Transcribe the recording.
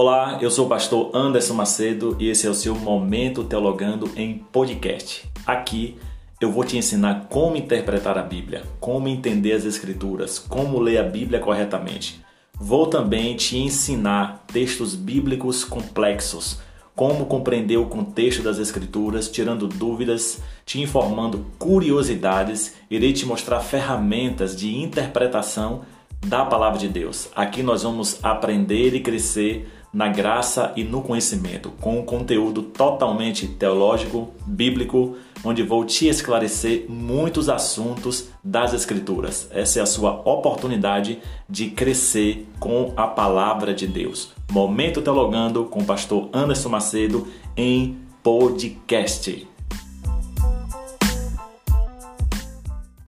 Olá, eu sou o pastor Anderson Macedo e esse é o seu Momento Teologando em Podcast. Aqui eu vou te ensinar como interpretar a Bíblia, como entender as Escrituras, como ler a Bíblia corretamente. Vou também te ensinar textos bíblicos complexos, como compreender o contexto das Escrituras, tirando dúvidas, te informando curiosidades, irei te mostrar ferramentas de interpretação da palavra de Deus. Aqui nós vamos aprender e crescer na graça e no conhecimento, com um conteúdo totalmente teológico, bíblico, onde vou te esclarecer muitos assuntos das Escrituras. Essa é a sua oportunidade de crescer com a palavra de Deus. Momento Teologando com o pastor Anderson Macedo em podcast.